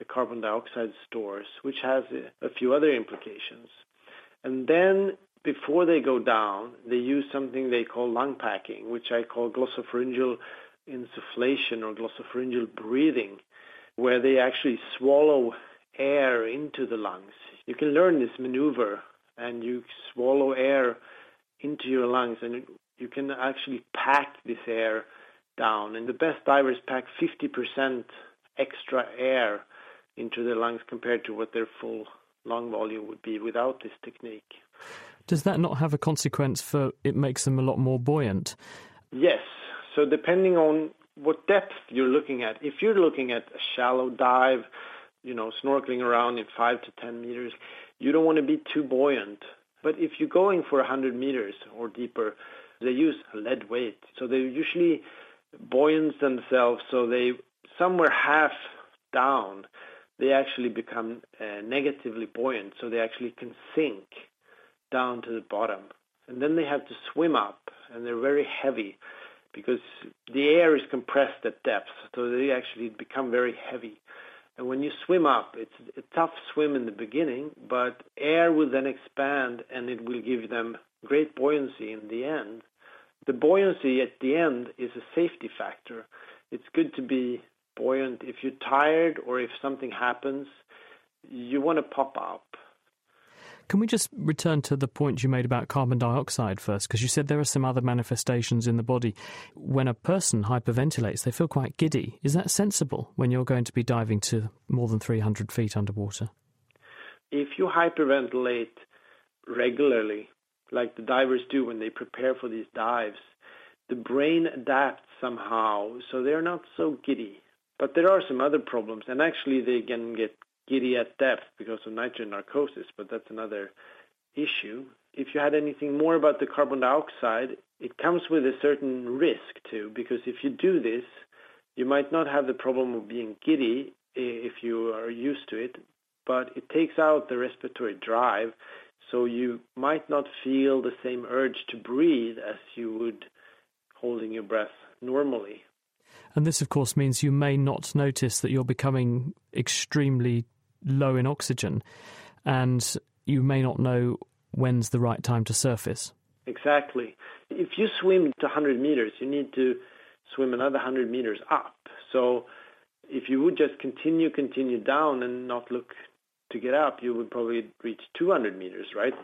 the carbon dioxide stores, which has a, few other implications. And then before they go down, they use something they call lung packing, which I call glossopharyngeal insufflation or glossopharyngeal breathing, where they actually swallow air into the lungs. You can learn this maneuver and you swallow air into your lungs and you can actually pack this air down. And the best divers pack 50% extra air into their lungs compared to what their full lung volume would be without this technique. Does that not have a consequence for it makes them a lot more buoyant? Yes. So depending on what depth you're looking at, if you're looking at a shallow dive, you know, snorkeling around in five to ten meters, you don't want to be too buoyant. But if you're going for 100 meters or deeper, they use lead weight. So they usually buoyant themselves so they somewhere half down, they actually become uh, negatively buoyant. So they actually can sink down to the bottom. And then they have to swim up, and they're very heavy because the air is compressed at depth. So they actually become very heavy. And when you swim up, it's a tough swim in the beginning, but air will then expand and it will give them great buoyancy in the end. The buoyancy at the end is a safety factor. It's good to be buoyant. If you're tired or if something happens, you want to pop up. Can we just return to the point you made about carbon dioxide first? Because you said there are some other manifestations in the body. When a person hyperventilates, they feel quite giddy. Is that sensible when you're going to be diving to more than 300 feet underwater? If you hyperventilate regularly, like the divers do when they prepare for these dives, the brain adapts somehow, so they're not so giddy. But there are some other problems, and actually they can get giddy at depth because of nitrogen narcosis, but that's another issue. If you had anything more about the carbon dioxide, it comes with a certain risk too, because if you do this, you might not have the problem of being giddy if you are used to it, but it takes out the respiratory drive, so you might not feel the same urge to breathe as you would holding your breath normally. And this, of course, means you may not notice that you're becoming extremely low in oxygen, and you may not know when's the right time to surface. Exactly. If you swim to 100 meters, you need to swim another 100 meters up. So if you would just continue, continue down and not look to get up, you would probably reach 200 meters, right?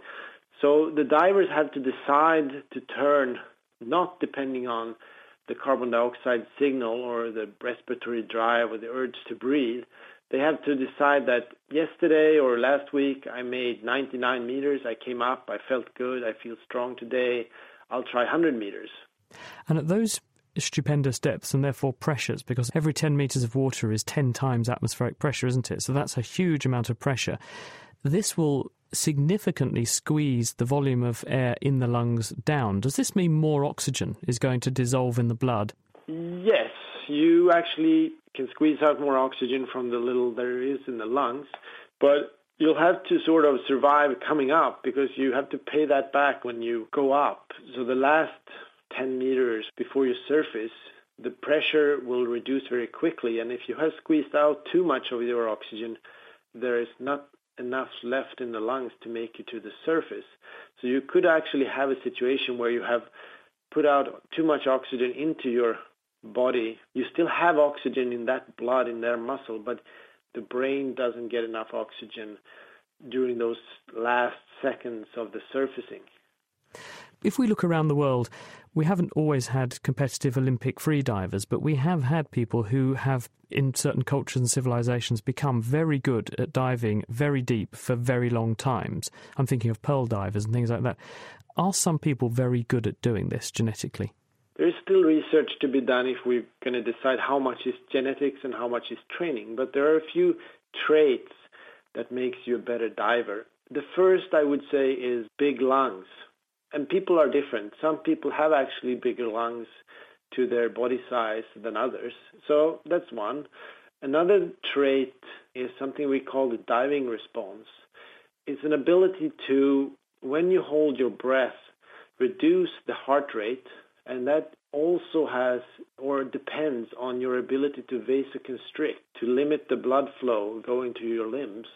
So the divers have to decide to turn, not depending on the carbon dioxide signal or the respiratory drive or the urge to breathe, they have to decide that yesterday or last week I made 99 meters, I came up, I felt good, I feel strong today, I'll try 100 meters. And at those stupendous depths and therefore pressures, because every 10 meters of water is 10 times atmospheric pressure, isn't it? So that's a huge amount of pressure. This will significantly squeeze the volume of air in the lungs down. Does this mean more oxygen is going to dissolve in the blood? Yes, you actually can squeeze out more oxygen from the little there is in the lungs, but you'll have to sort of survive coming up because you have to pay that back when you go up. So the last 10 meters before you surface, the pressure will reduce very quickly. And if you have squeezed out too much of your oxygen, there is not enough left in the lungs to make you to the surface. So you could actually have a situation where you have put out too much oxygen into your body, you still have oxygen in that blood, in their muscle, but the brain doesn't get enough oxygen during those last seconds of the surfacing. If we look around the world, we haven't always had competitive Olympic freedivers, but we have had people who have, in certain cultures and civilizations, become very good at diving very deep for very long times. I'm thinking of pearl divers and things like that. Are some people very good at doing this genetically? There is still research to be done if we're going to decide how much is genetics and how much is training, but there are a few traits that makes you a better diver. The first I would say is big lungs. And people are different. Some people have actually bigger lungs to their body size than others. So that's one. Another trait is something we call the diving response. It's an ability to, when you hold your breath, reduce the heart rate and that also has or depends on your ability to vasoconstrict, to limit the blood flow going to your limbs.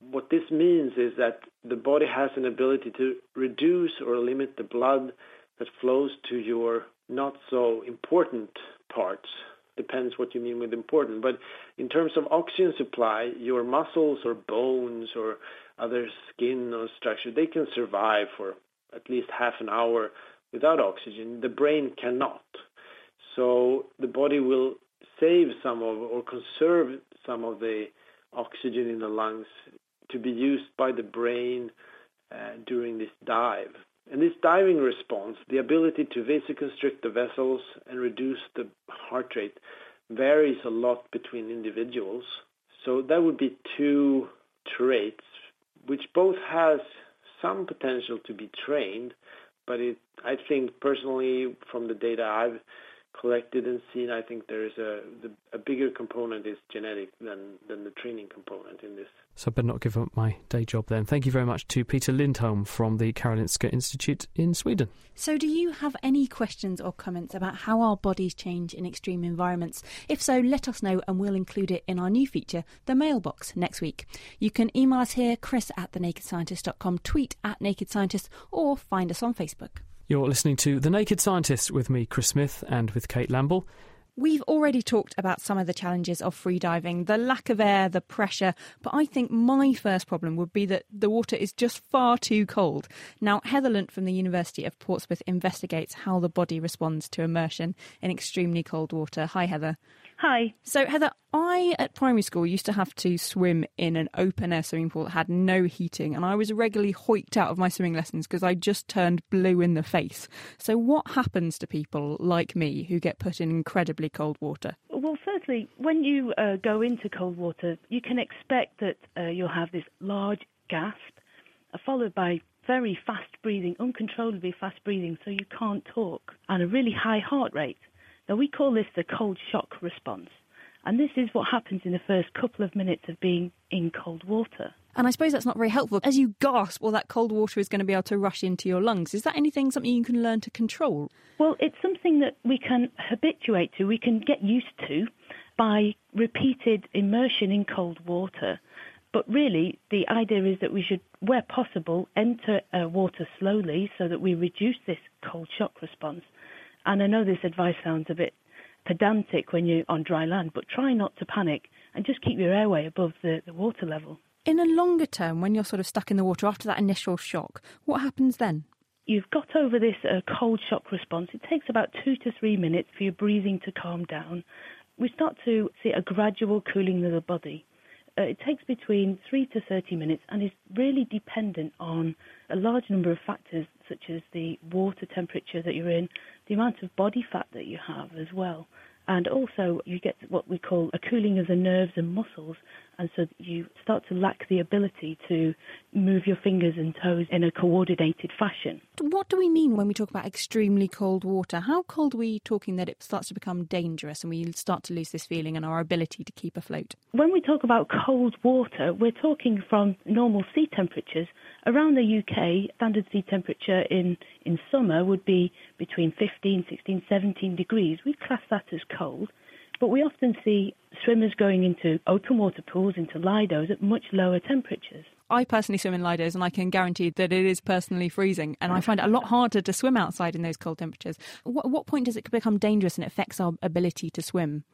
What this means is that the body has an ability to reduce or limit the blood that flows to your not so important parts. Depends what you mean with important. But in terms of oxygen supply, your muscles or bones or other skin or structure, they can survive for at least half an hour without oxygen. The brain cannot. So the body will save some of or conserve some of the oxygen in the lungs to be used by the brain uh, during this dive. And this diving response, the ability to vasoconstrict the vessels and reduce the heart rate, varies a lot between individuals. So that would be two traits, which both has some potential to be trained, but it, I think personally, from the data I've collected and seen, I think there is a the, a bigger component is genetic than than the training component in this. So I better not give up my day job then. Thank you very much to Peter Lindholm from the Karolinska Institute in Sweden. So, do you have any questions or comments about how our bodies change in extreme environments? If so, let us know and we'll include it in our new feature, The Mailbox, next week. You can email us here, chris at thenakedscientist.com, tweet at Naked Scientist, or find us on Facebook. You're listening to The Naked Scientist with me, Chris Smith, and with Kate Lamble. We've already talked about some of the challenges of freediving, the lack of air, the pressure, but I think my first problem would be that the water is just far too cold. Now, Heather Lunt from the University of Portsmouth investigates how the body responds to immersion in extremely cold water. Hi, Heather. Hi. So, Heather, I at primary school used to have to swim in an open air swimming pool that had no heating, and I was regularly hoiked out of my swimming lessons because I just turned blue in the face. So, what happens to people like me who get put in incredibly cold water? Well, firstly, when you uh, go into cold water, you can expect that uh, you'll have this large gasp, uh, followed by very fast breathing, uncontrollably fast breathing, so you can't talk, and a really high heart rate. Now, we call this the cold shock response. And this is what happens in the first couple of minutes of being in cold water. And I suppose that's not very helpful. As you gasp, well, that cold water is going to be able to rush into your lungs. Is that anything, something you can learn to control? Well, it's something that we can habituate to, we can get used to by repeated immersion in cold water. But really, the idea is that we should, where possible, enter uh, water slowly so that we reduce this cold shock response and I know this advice sounds a bit pedantic when you're on dry land, but try not to panic and just keep your airway above the, the water level. In a longer term, when you're sort of stuck in the water after that initial shock, what happens then? You've got over this uh, cold shock response. It takes about two to three minutes for your breathing to calm down. We start to see a gradual cooling of the body. Uh, it takes between three to 30 minutes and is really dependent on a large number of factors, such as the water temperature that you're in, the amount of body fat that you have as well. And also, you get what we call a cooling of the nerves and muscles, and so you start to lack the ability to move your fingers and toes in a coordinated fashion. What do we mean when we talk about extremely cold water? How cold are we talking that it starts to become dangerous and we start to lose this feeling and our ability to keep afloat? When we talk about cold water, we're talking from normal sea temperatures. Around the UK, standard sea temperature in, in summer would be between 15, 16, 17 degrees. We class that as cold. But we often see swimmers going into open water pools, into Lidos at much lower temperatures. I personally swim in Lidos and I can guarantee that it is personally freezing. And I find it a lot harder to swim outside in those cold temperatures. What, what point does it become dangerous and it affects our ability to swim?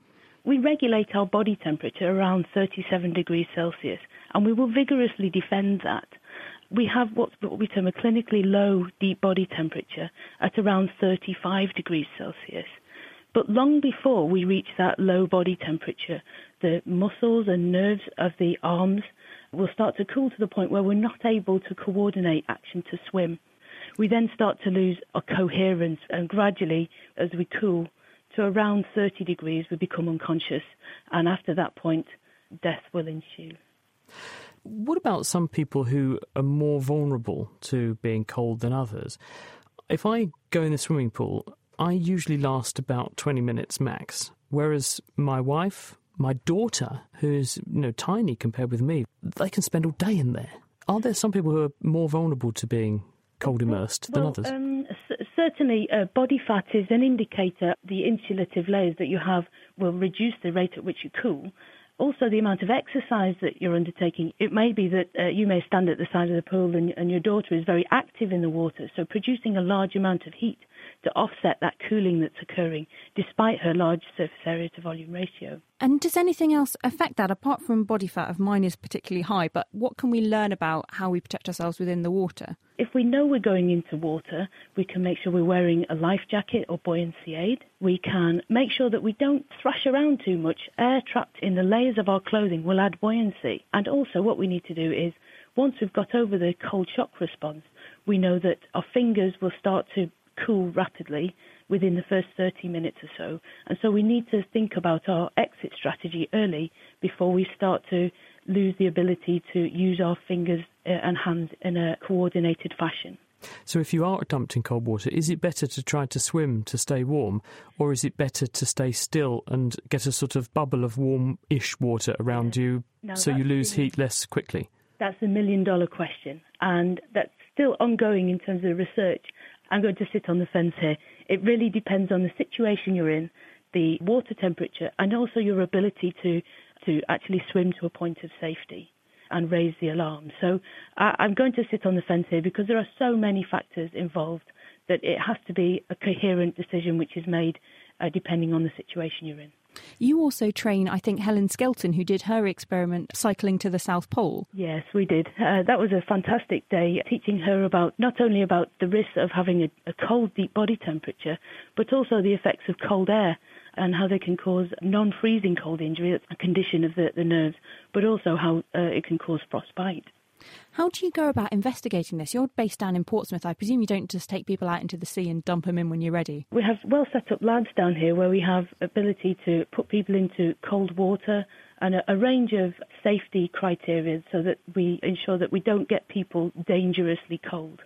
We regulate our body temperature around 37 degrees Celsius, and we will vigorously defend that. We have what we term a clinically low deep body temperature at around 35 degrees Celsius. But long before we reach that low body temperature, the muscles and nerves of the arms will start to cool to the point where we're not able to coordinate action to swim. We then start to lose our coherence, and gradually, as we cool to around 30 degrees, we become unconscious, and after that point, death will ensue. What about some people who are more vulnerable to being cold than others? If I go in the swimming pool, I usually last about 20 minutes max, whereas my wife, my daughter, who's you know tiny compared with me, they can spend all day in there. Are there some people who are more vulnerable to being cold immersed than well, others? Um, c- certainly, uh, body fat is an indicator. The insulative layers that you have will reduce the rate at which you cool. Also, the amount of exercise that you're undertaking. It may be that uh, you may stand at the side of the pool and, and your daughter is very active in the water, so producing a large amount of heat to offset that cooling that's occurring despite her large surface area to volume ratio. And does anything else affect that apart from body fat of mine is particularly high, but what can we learn about how we protect ourselves within the water? If we know we're going into water, we can make sure we're wearing a life jacket or buoyancy aid. We can make sure that we don't thrash around too much. Air trapped in the layers of our clothing will add buoyancy. And also what we need to do is once we've got over the cold shock response, we know that our fingers will start to cool rapidly within the first 30 minutes or so. And so we need to think about our exit strategy early before we start to lose the ability to use our fingers uh, and hands in a coordinated fashion. So, if you are dumped in cold water, is it better to try to swim to stay warm, or is it better to stay still and get a sort of bubble of warm ish water around you Now so you lose heat less quickly? That's a million dollar question, and that's still ongoing in terms of research. I'm going to sit on the fence here. It really depends on the situation you're in, the water temperature, and also your ability to, to actually swim to a point of safety and raise the alarm. So I, I'm going to sit on the fence here because there are so many factors involved that it has to be a coherent decision which is made uh, depending on the situation you're in. You also train, I think, Helen Skelton, who did her experiment cycling to the South Pole. Yes, we did. Uh, that was a fantastic day, teaching her about not only about the risks of having a, a cold, deep body temperature, but also the effects of cold air and how they can cause non-freezing cold injury, a condition of the, the nerves, but also how uh, it can cause frostbite. How do you go about investigating this? You're based down in Portsmouth. I presume you don't just take people out into the sea and dump them in when you're ready. We have well set up labs down here where we have ability to put people into cold water and a, a range of safety criteria so that we ensure that we don't get people dangerously cold.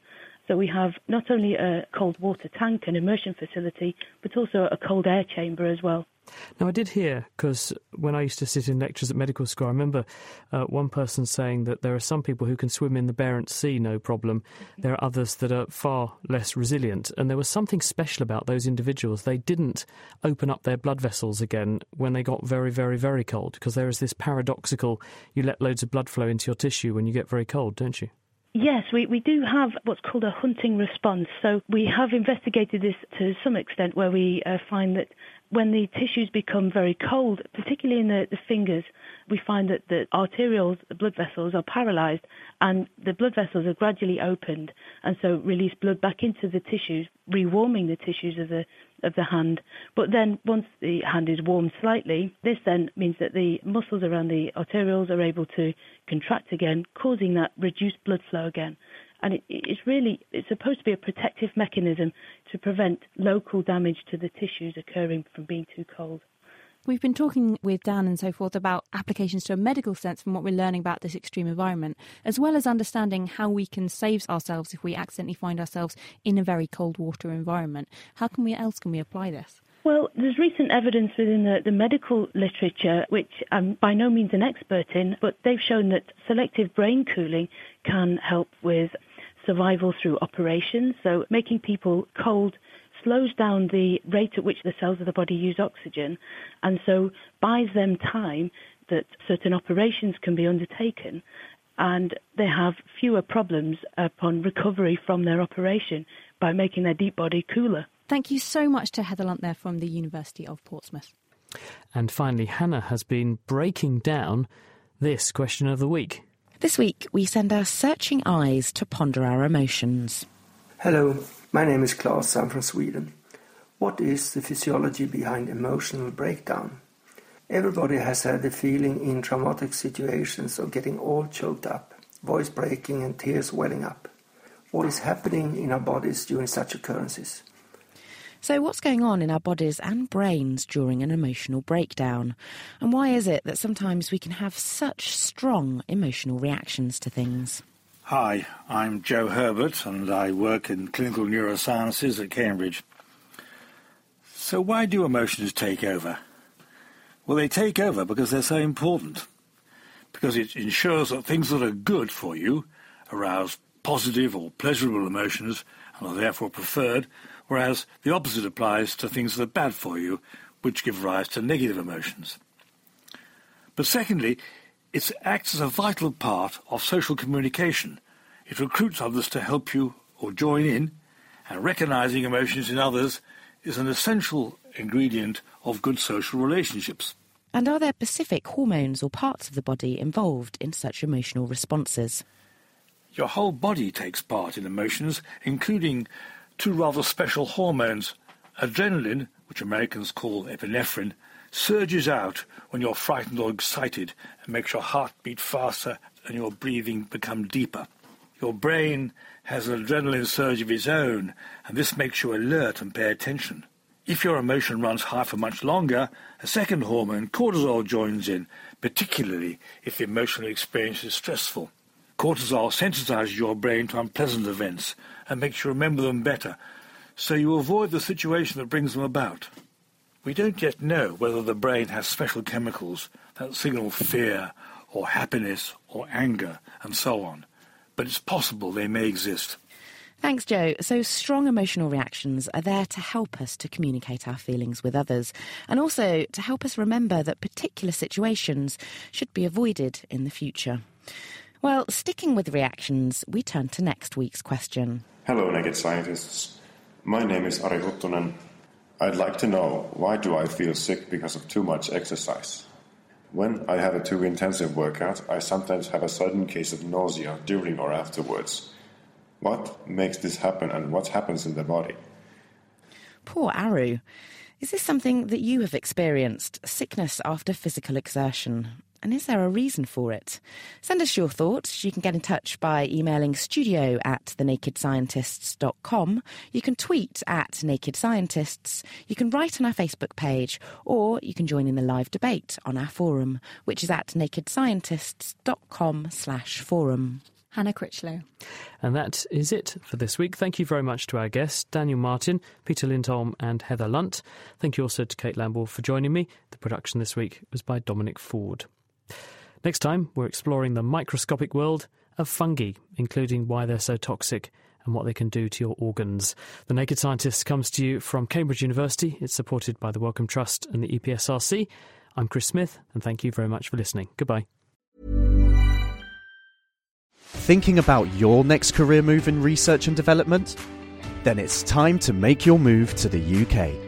So we have not only a cold water tank and immersion facility, but also a cold air chamber as well. Now, I did hear, because when I used to sit in lectures at medical school, I remember uh, one person saying that there are some people who can swim in the Barents Sea no problem. There are others that are far less resilient. And there was something special about those individuals. They didn't open up their blood vessels again when they got very, very, very cold, because there is this paradoxical you let loads of blood flow into your tissue when you get very cold, don't you? Yes, we, we do have what's called a hunting response. So we have investigated this to some extent where we uh, find that when the tissues become very cold, particularly in the, the fingers, we find that the arterioles, the blood vessels, are paralyzed and the blood vessels are gradually opened and so release blood back into the tissues, rewarming the tissues of the of the hand. But then once the hand is warmed slightly, this then means that the muscles around the arterioles are able to contract again, causing that reduced blood flow again. And it, it's really it's supposed to be a protective mechanism to prevent local damage to the tissues occurring from being too cold. We've been talking with Dan and so forth about applications to a medical sense from what we're learning about this extreme environment, as well as understanding how we can save ourselves if we accidentally find ourselves in a very cold water environment. How can we else can we apply this? Well, there's recent evidence within the, the medical literature, which I'm by no means an expert in, but they've shown that selective brain cooling can help with survival through operations. So making people cold slows down the rate at which the cells of the body use oxygen and so buys them time that certain operations can be undertaken and they have fewer problems upon recovery from their operation by making their deep body cooler. Thank you so much to Heather Lunt there from the University of Portsmouth. And finally, Hannah has been breaking down this question of the week. This week, we send our searching eyes to ponder our emotions. Hello, my name is Claes. I'm from Sweden. What is the physiology behind emotional breakdown? Everybody has had the feeling in traumatic situations of getting all choked up, voice breaking, and tears welling up. What is happening in our bodies during such occurrences? So, what's going on in our bodies and brains during an emotional breakdown? And why is it that sometimes we can have such strong emotional reactions to things? Hi, I'm Joe Herbert and I work in clinical neurosciences at Cambridge. So, why do emotions take over? Well, they take over because they're so important. Because it ensures that things that are good for you arouse positive or pleasurable emotions and are therefore preferred, whereas the opposite applies to things that are bad for you, which give rise to negative emotions. But secondly, it acts as a vital part of social communication. It recruits others to help you or join in, and recognizing emotions in others is an essential ingredient of good social relationships. And are there specific hormones or parts of the body involved in such emotional responses? Your whole body takes part in emotions, including two rather special hormones. Adrenaline, which Americans call epinephrine, surges out when you're frightened or excited and makes your heart beat faster and your breathing become deeper. Your brain has an adrenaline surge of its own, and this makes you alert and pay attention. If your emotion runs high for much longer, a second hormone, cortisol, joins in, particularly if the emotional experience is stressful. Cortisol sensitizes your brain to unpleasant events and makes you remember them better, so you avoid the situation that brings them about. We don't yet know whether the brain has special chemicals that signal fear or happiness or anger and so on, but it's possible they may exist. Thanks, Joe. So, strong emotional reactions are there to help us to communicate our feelings with others and also to help us remember that particular situations should be avoided in the future. Well, sticking with reactions, we turn to next week's question. Hello, Naked Scientists. My name is Ari Huttunen. I'd like to know why do I feel sick because of too much exercise? When I have a too intensive workout, I sometimes have a sudden case of nausea during or afterwards. What makes this happen and what happens in the body? Poor Ari. Is this something that you have experienced? Sickness after physical exertion? And is there a reason for it? Send us your thoughts. You can get in touch by emailing studio at thenakedscientists.com. You can tweet at Naked Scientists. You can write on our Facebook page, or you can join in the live debate on our forum, which is at nakedscientists.com slash forum. Hannah Critchlow. And that is it for this week. Thank you very much to our guests, Daniel Martin, Peter Lindholm, and Heather Lunt. Thank you also to Kate Lamble for joining me. The production this week was by Dominic Ford. Next time, we're exploring the microscopic world of fungi, including why they're so toxic and what they can do to your organs. The Naked Scientist comes to you from Cambridge University. It's supported by the Wellcome Trust and the EPSRC. I'm Chris Smith, and thank you very much for listening. Goodbye. Thinking about your next career move in research and development? Then it's time to make your move to the UK.